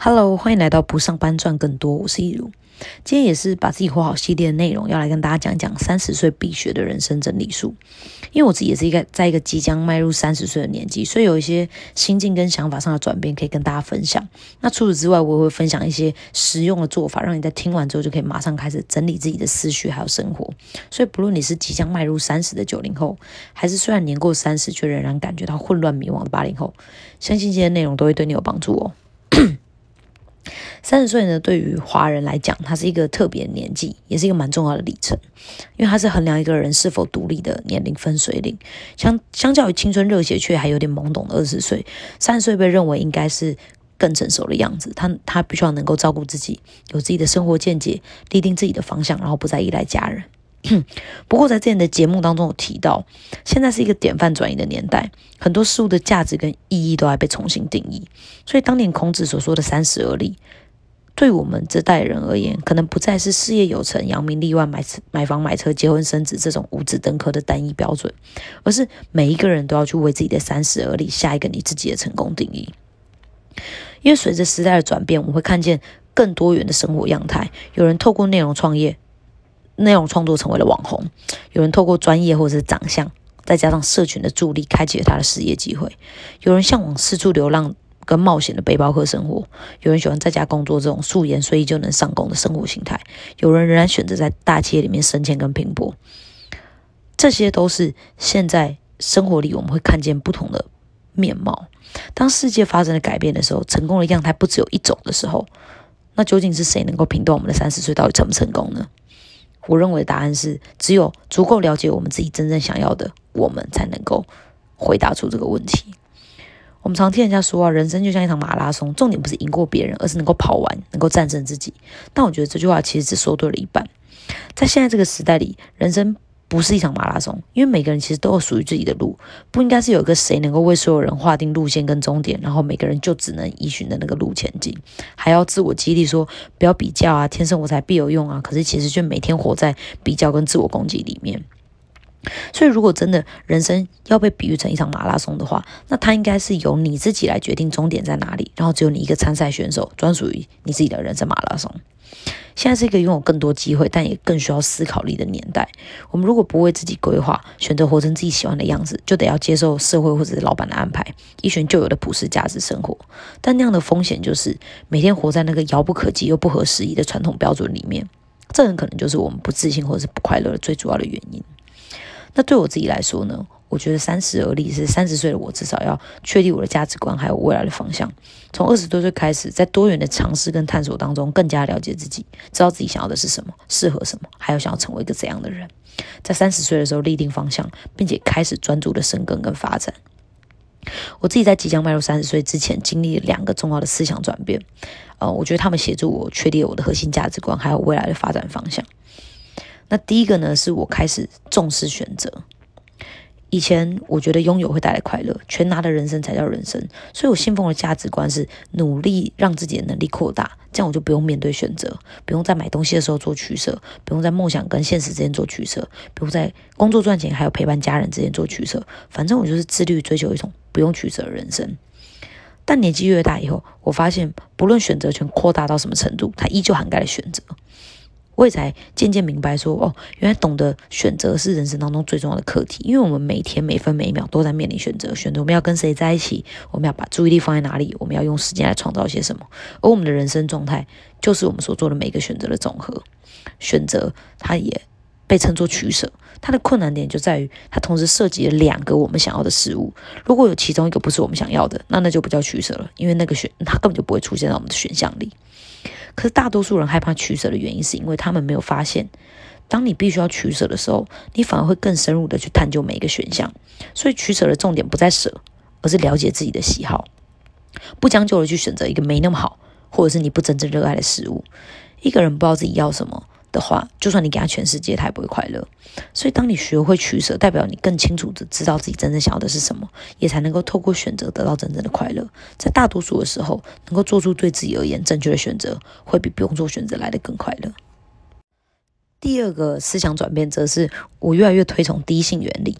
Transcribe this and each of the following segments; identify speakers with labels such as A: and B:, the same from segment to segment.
A: Hello，欢迎来到不上班赚更多，我是一如。今天也是把自己活好系列的内容，要来跟大家讲讲三十岁必学的人生整理术。因为我自己也是一个在一个即将迈入三十岁的年纪，所以有一些心境跟想法上的转变可以跟大家分享。那除此之外，我也会分享一些实用的做法，让你在听完之后就可以马上开始整理自己的思绪还有生活。所以，不论你是即将迈入三十的九零后，还是虽然年过三十却仍然感觉到混乱迷惘的八零后，相信这些内容都会对你有帮助哦。三十岁呢，对于华人来讲，它是一个特别年纪，也是一个蛮重要的里程，因为它是衡量一个人是否独立的年龄分水岭。相相较于青春热血却还有点懵懂的二十岁，三十岁被认为应该是更成熟的样子。他他必须要能够照顾自己，有自己的生活见解，立定自己的方向，然后不再依赖家人。不过在之前的节目当中有提到，现在是一个典范转移的年代，很多事物的价值跟意义都还被重新定义。所以当年孔子所说的“三十而立”，对我们这代人而言，可能不再是事业有成、扬名立万、买买房买车、结婚生子这种五子登科的单一标准，而是每一个人都要去为自己的“三十而立”下一个你自己的成功定义。因为随着时代的转变，我们会看见更多元的生活样态。有人透过内容创业。内容创作成为了网红，有人透过专业或者是长相，再加上社群的助力，开启了他的事业机会。有人向往四处流浪跟冒险的背包客生活，有人喜欢在家工作这种素颜睡衣就能上工的生活形态，有人仍然选择在大企业里面升迁跟拼搏。这些都是现在生活里我们会看见不同的面貌。当世界发生了改变的时候，成功的样态不只有一种的时候，那究竟是谁能够评断我们的三十岁到底成不成功呢？我认为答案是，只有足够了解我们自己真正想要的，我们才能够回答出这个问题。我们常听人家说啊，人生就像一场马拉松，重点不是赢过别人，而是能够跑完，能够战胜自己。但我觉得这句话其实只说对了一半。在现在这个时代里，人生。不是一场马拉松，因为每个人其实都有属于自己的路，不应该是有个谁能够为所有人划定路线跟终点，然后每个人就只能依循的那个路前进，还要自我激励说不要比较啊，天生我材必有用啊，可是其实却每天活在比较跟自我攻击里面。所以，如果真的人生要被比喻成一场马拉松的话，那它应该是由你自己来决定终点在哪里，然后只有你一个参赛选手，专属于你自己的人生马拉松。现在是一个拥有更多机会，但也更需要思考力的年代。我们如果不为自己规划，选择活成自己喜欢的样子，就得要接受社会或者是老板的安排，依循旧有的普世价值生活。但那样的风险就是每天活在那个遥不可及又不合时宜的传统标准里面。这很可能就是我们不自信或者是不快乐的最主要的原因。那对我自己来说呢？我觉得三十而立是三十岁的我至少要确定我的价值观还有未来的方向。从二十多岁开始，在多元的尝试跟探索当中，更加了解自己，知道自己想要的是什么，适合什么，还有想要成为一个怎样的人。在三十岁的时候立定方向，并且开始专注的生根跟发展。我自己在即将迈入三十岁之前，经历了两个重要的思想转变。呃，我觉得他们协助我确立我的核心价值观，还有未来的发展方向。那第一个呢，是我开始重视选择。以前我觉得拥有会带来快乐，全拿的人生才叫人生，所以我信奉的价值观是努力让自己的能力扩大，这样我就不用面对选择，不用在买东西的时候做取舍，不用在梦想跟现实之间做取舍，不用在工作赚钱还有陪伴家人之间做取舍，反正我就是自律追求一种不用取舍的人生。但年纪越大以后，我发现不论选择权扩大到什么程度，它依旧涵盖了选择。我也才渐渐明白，说哦，原来懂得选择是人生当中最重要的课题。因为我们每天每分每秒都在面临选择，选择我们要跟谁在一起，我们要把注意力放在哪里，我们要用时间来创造些什么。而我们的人生状态，就是我们所做的每一个选择的总和。选择它也被称作取舍，它的困难点就在于它同时涉及了两个我们想要的事物。如果有其中一个不是我们想要的，那那就不叫取舍了，因为那个选它根本就不会出现在我们的选项里。可是大多数人害怕取舍的原因，是因为他们没有发现，当你必须要取舍的时候，你反而会更深入的去探究每一个选项。所以取舍的重点不在舍，而是了解自己的喜好，不将就的去选择一个没那么好，或者是你不真正热爱的事物。一个人不知道自己要什么。的话，就算你给他全世界，他也不会快乐。所以，当你学会取舍，代表你更清楚的知道自己真正想要的是什么，也才能够透过选择得到真正的快乐。在大多数的时候，能够做出对自己而言正确的选择，会比不用做选择来的更快乐。第二个思想转变，则是我越来越推崇第一性原理。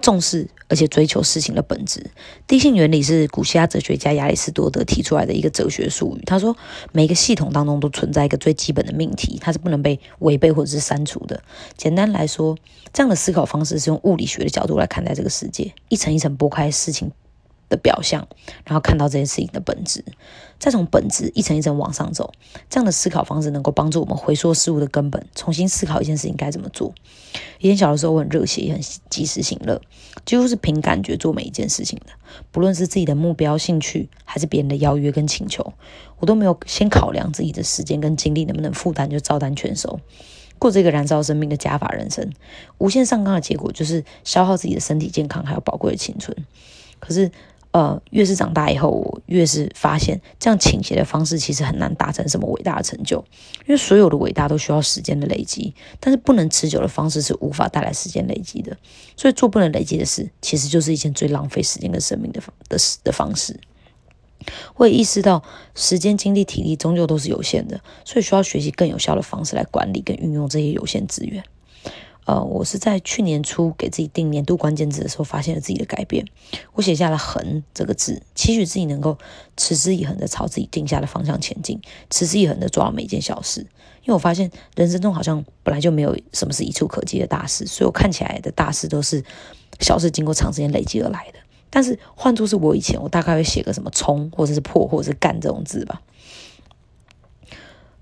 A: 重视而且追求事情的本质。地性原理是古希腊哲学家亚里士多德提出来的一个哲学术语。他说，每一个系统当中都存在一个最基本的命题，它是不能被违背或者是删除的。简单来说，这样的思考方式是用物理学的角度来看待这个世界，一层一层剥开事情。的表象，然后看到这件事情的本质，再从本质一层一层往上走，这样的思考方式能够帮助我们回溯事物的根本，重新思考一件事情该怎么做。以前小的时候，我很热血，也很及时行乐，几乎是凭感觉做每一件事情的。不论是自己的目标、兴趣，还是别人的邀约跟请求，我都没有先考量自己的时间跟精力能不能负担，就照单全收，过这个燃烧生命的加法人生。无限上纲的结果就是消耗自己的身体健康，还有宝贵的青春。可是。呃，越是长大以后，我越是发现，这样倾斜的方式其实很难达成什么伟大的成就，因为所有的伟大都需要时间的累积，但是不能持久的方式是无法带来时间累积的。所以做不能累积的事，其实就是一件最浪费时间跟生命的的的方式。我也意识到，时间、精力、体力终究都是有限的，所以需要学习更有效的方式来管理跟运用这些有限资源。呃，我是在去年初给自己定年度关键字的时候，发现了自己的改变。我写下了“恒”这个字，期许自己能够持之以恒的朝自己定下的方向前进，持之以恒的做到每一件小事。因为我发现人生中好像本来就没有什么是一触可及的大事，所以我看起来的大事都是小事经过长时间累积而来的。但是换作是我以前，我大概会写个什么“冲”或者是“破”或者是“干”这种字吧。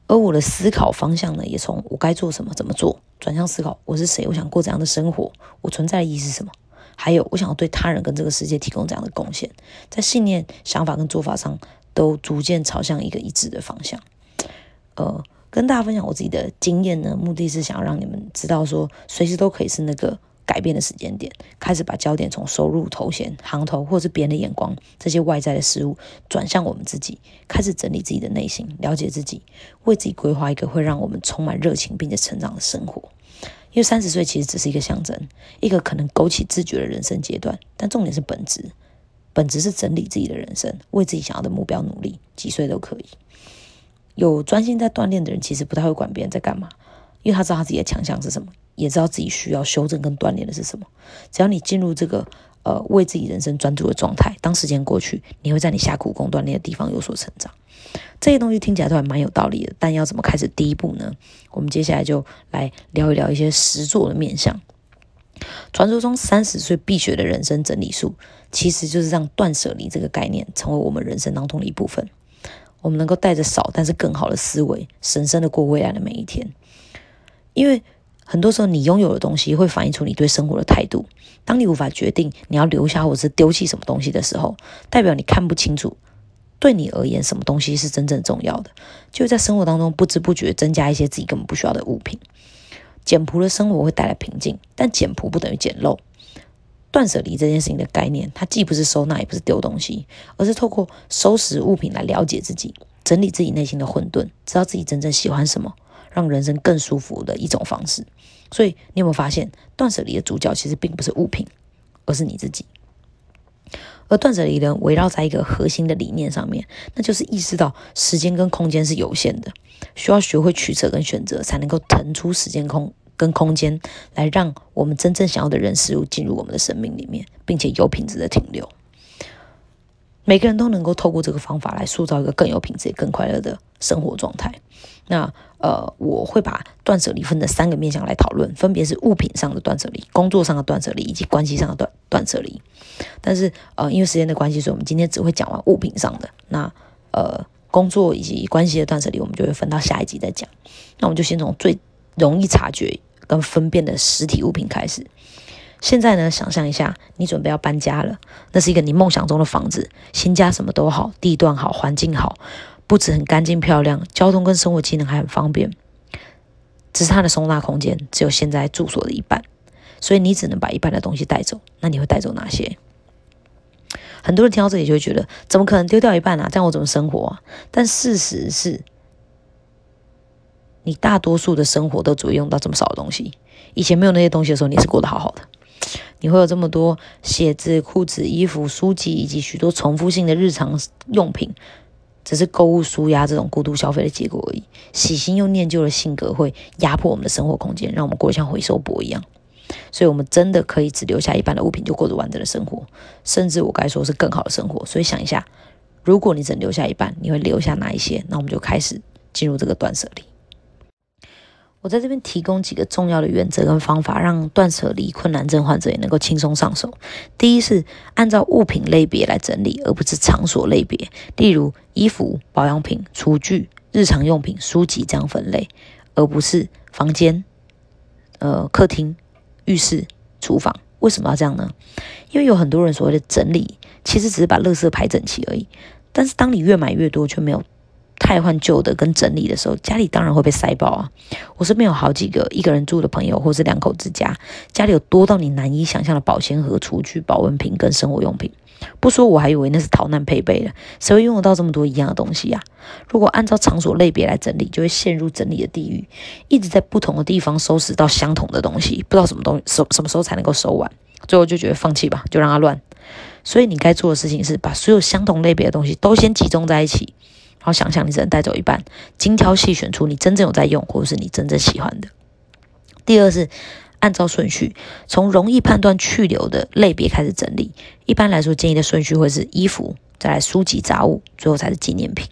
A: 而我的思考方向呢，也从我该做什么、怎么做，转向思考我是谁，我想过怎样的生活，我存在的意义是什么，还有我想要对他人跟这个世界提供怎样的贡献，在信念、想法跟做法上都逐渐朝向一个一致的方向。呃，跟大家分享我自己的经验呢，目的是想要让你们知道，说随时都可以是那个。改变的时间点，开始把焦点从收入、头衔、行头，或是别人的眼光这些外在的事物，转向我们自己，开始整理自己的内心，了解自己，为自己规划一个会让我们充满热情并且成长的生活。因为三十岁其实只是一个象征，一个可能勾起自觉的人生阶段，但重点是本质，本质是整理自己的人生，为自己想要的目标努力，几岁都可以。有专心在锻炼的人，其实不太会管别人在干嘛，因为他知道他自己的强项是什么。也知道自己需要修正跟锻炼的是什么。只要你进入这个呃为自己人生专注的状态，当时间过去，你会在你下苦功锻炼的地方有所成长。这些东西听起来都还蛮有道理的，但要怎么开始第一步呢？我们接下来就来聊一聊一些实作的面向。传说中三十岁必学的人生整理术，其实就是让断舍离这个概念成为我们人生当中的一部分。我们能够带着少但是更好的思维，神圣的过未来的每一天，因为。很多时候，你拥有的东西会反映出你对生活的态度。当你无法决定你要留下或者是丢弃什么东西的时候，代表你看不清楚，对你而言什么东西是真正重要的。就在生活当中不知不觉增加一些自己根本不需要的物品。简朴的生活会带来平静，但简朴不等于简陋。断舍离这件事情的概念，它既不是收纳，也不是丢东西，而是透过收拾物品来了解自己，整理自己内心的混沌，知道自己真正喜欢什么。让人生更舒服的一种方式，所以你有没有发现，断舍离的主角其实并不是物品，而是你自己。而断舍离人围绕在一个核心的理念上面，那就是意识到时间跟空间是有限的，需要学会取舍跟选择，才能够腾出时间空跟空间，来让我们真正想要的人事物进入我们的生命里面，并且有品质的停留。每个人都能够透过这个方法来塑造一个更有品质、更快乐的生活状态。那呃，我会把断舍离分的三个面向来讨论，分别是物品上的断舍离、工作上的断舍离以及关系上的断断舍离。但是呃，因为时间的关系，所以我们今天只会讲完物品上的。那呃，工作以及关系的断舍离，我们就会分到下一集再讲。那我们就先从最容易察觉跟分辨的实体物品开始。现在呢，想象一下，你准备要搬家了。那是一个你梦想中的房子，新家什么都好，地段好，环境好，布置很干净漂亮，交通跟生活机能还很方便。只是它的收纳空间只有现在住所的一半，所以你只能把一半的东西带走。那你会带走哪些？很多人听到这里就会觉得，怎么可能丢掉一半啊？这样我怎么生活啊？但事实是，你大多数的生活都只会用到这么少的东西。以前没有那些东西的时候，你是过得好好的。你会有这么多鞋子、裤子、衣服、书籍以及许多重复性的日常用品，只是购物舒压这种过度消费的结果而已。喜新又念旧的性格会压迫我们的生活空间，让我们过得像回收博一样。所以我们真的可以只留下一半的物品就过着完整的生活，甚至我该说是更好的生活。所以想一下，如果你只留下一半，你会留下哪一些？那我们就开始进入这个断舍离。我在这边提供几个重要的原则跟方法，让断舍离困难症患者也能够轻松上手。第一是按照物品类别来整理，而不是场所类别，例如衣服、保养品、厨具、日常用品、书籍这样分类，而不是房间、呃客厅、浴室、厨房。为什么要这样呢？因为有很多人所谓的整理，其实只是把垃圾排整齐而已。但是当你越买越多，却没有。汰换旧的跟整理的时候，家里当然会被塞爆啊！我身边有好几个一个人住的朋友，或是两口之家，家里有多到你难以想象的保鲜盒、厨具、保温瓶跟生活用品。不说我还以为那是逃难配备的，谁会用得到这么多一样的东西呀？如果按照场所类别来整理，就会陷入整理的地狱，一直在不同的地方收拾到相同的东西，不知道什么东收什么时候才能够收完，最后就觉得放弃吧，就让它乱。所以你该做的事情是把所有相同类别的东西都先集中在一起。然后想想，你只能带走一半，精挑细选出你真正有在用，或者是你真正喜欢的。第二是按照顺序，从容易判断去留的类别开始整理。一般来说，建议的顺序会是衣服，再来书籍杂物，最后才是纪念品。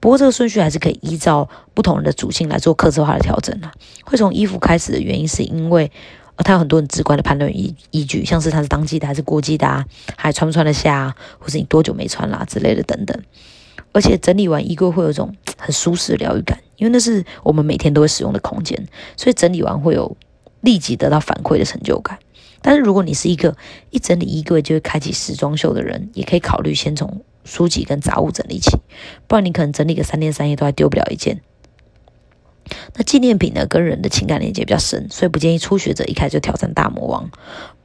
A: 不过这个顺序还是可以依照不同人的主性来做客制化的调整啦。会从衣服开始的原因，是因为呃，它有很多很直观的判断依依据，像是它是当季的还是过季的啊，还穿不穿得下，啊或是你多久没穿啦之类的等等。而且整理完衣柜会有一种 很舒适的疗愈感，因为那是我们每天都会使用的空间，所以整理完会有立即得到反馈的成就感。但是如果你是一个一整理衣柜就会开启时装秀的人，也可以考虑先从书籍跟杂物整理起，不然你可能整理个三天三夜都还丢不了一件。那纪念品呢，跟人的情感连接比较深，所以不建议初学者一开始就挑战大魔王，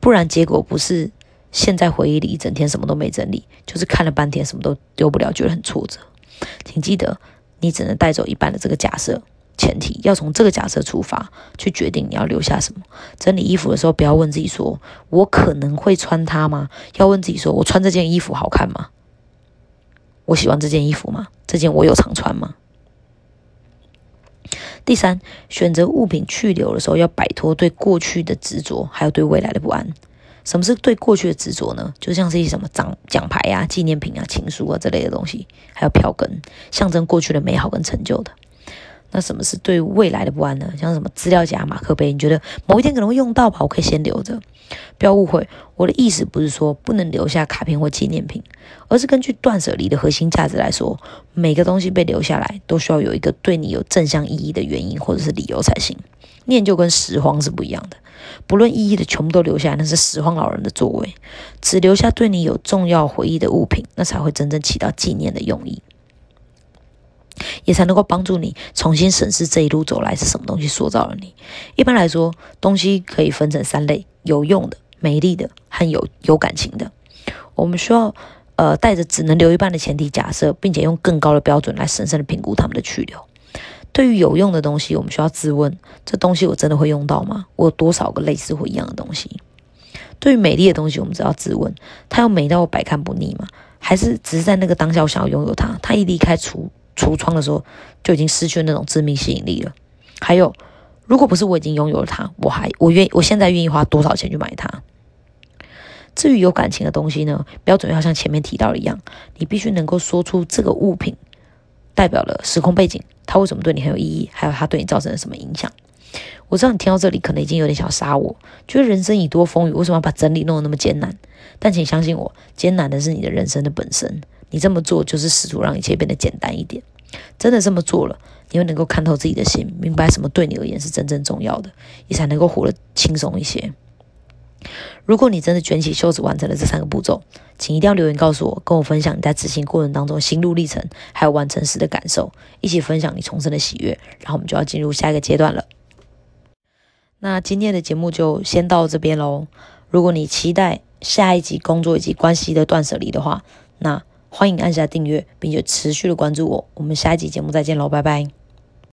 A: 不然结果不是。现在回忆里一整天什么都没整理，就是看了半天什么都丢不了，觉得很挫折。请记得，你只能带走一半的这个假设前提，要从这个假设出发去决定你要留下什么。整理衣服的时候，不要问自己说“我可能会穿它吗”，要问自己说“我穿这件衣服好看吗？我喜欢这件衣服吗？这件我有常穿吗？”第三，选择物品去留的时候，要摆脱对过去的执着，还有对未来的不安。什么是对过去的执着呢？就像是一些什么奖奖牌啊、纪念品啊、情书啊这类的东西，还有票根，象征过去的美好跟成就的。那什么是对未来的不安呢？像什么资料夹、马克杯，你觉得某一天可能会用到吧？我可以先留着。不要误会，我的意思不是说不能留下卡片或纪念品，而是根据断舍离的核心价值来说，每个东西被留下来都需要有一个对你有正向意义的原因或者是理由才行。念旧跟拾荒是不一样的。不论意义的全部都留下来，那是拾荒老人的作为。只留下对你有重要回忆的物品，那才会真正起到纪念的用意，也才能够帮助你重新审视这一路走来是什么东西塑造了你。一般来说，东西可以分成三类：有用的、美丽的和有有感情的。我们需要呃带着只能留一半的前提假设，并且用更高的标准来审慎的评估他们的去留。对于有用的东西，我们需要自问：这东西我真的会用到吗？我有多少个类似或一样的东西？对于美丽的东西，我们只要自问：它要美到我百看不腻吗？还是只是在那个当下我想要拥有它？它一离开橱橱窗的时候，就已经失去那种致命吸引力了。还有，如果不是我已经拥有了它，我还我愿我现在愿意花多少钱去买它？至于有感情的东西呢？标准要像前面提到的一样，你必须能够说出这个物品。代表了时空背景，它为什么对你很有意义？还有它对你造成了什么影响？我知道你听到这里可能已经有点想要杀我，觉得人生已多风雨，为什么要把整理弄得那么艰难？但请相信我，艰难的是你的人生的本身。你这么做就是试图让一切变得简单一点。真的这么做了，你会能够看透自己的心，明白什么对你而言是真正重要的，你才能够活得轻松一些。如果你真的卷起袖子完成了这三个步骤，请一定要留言告诉我，跟我分享你在执行过程当中心路历程，还有完成时的感受，一起分享你重生的喜悦。然后我们就要进入下一个阶段了。那今天的节目就先到这边喽。如果你期待下一集工作以及关系的断舍离的话，那欢迎按下订阅，并且持续的关注我。我们下一集节目再见喽，拜拜。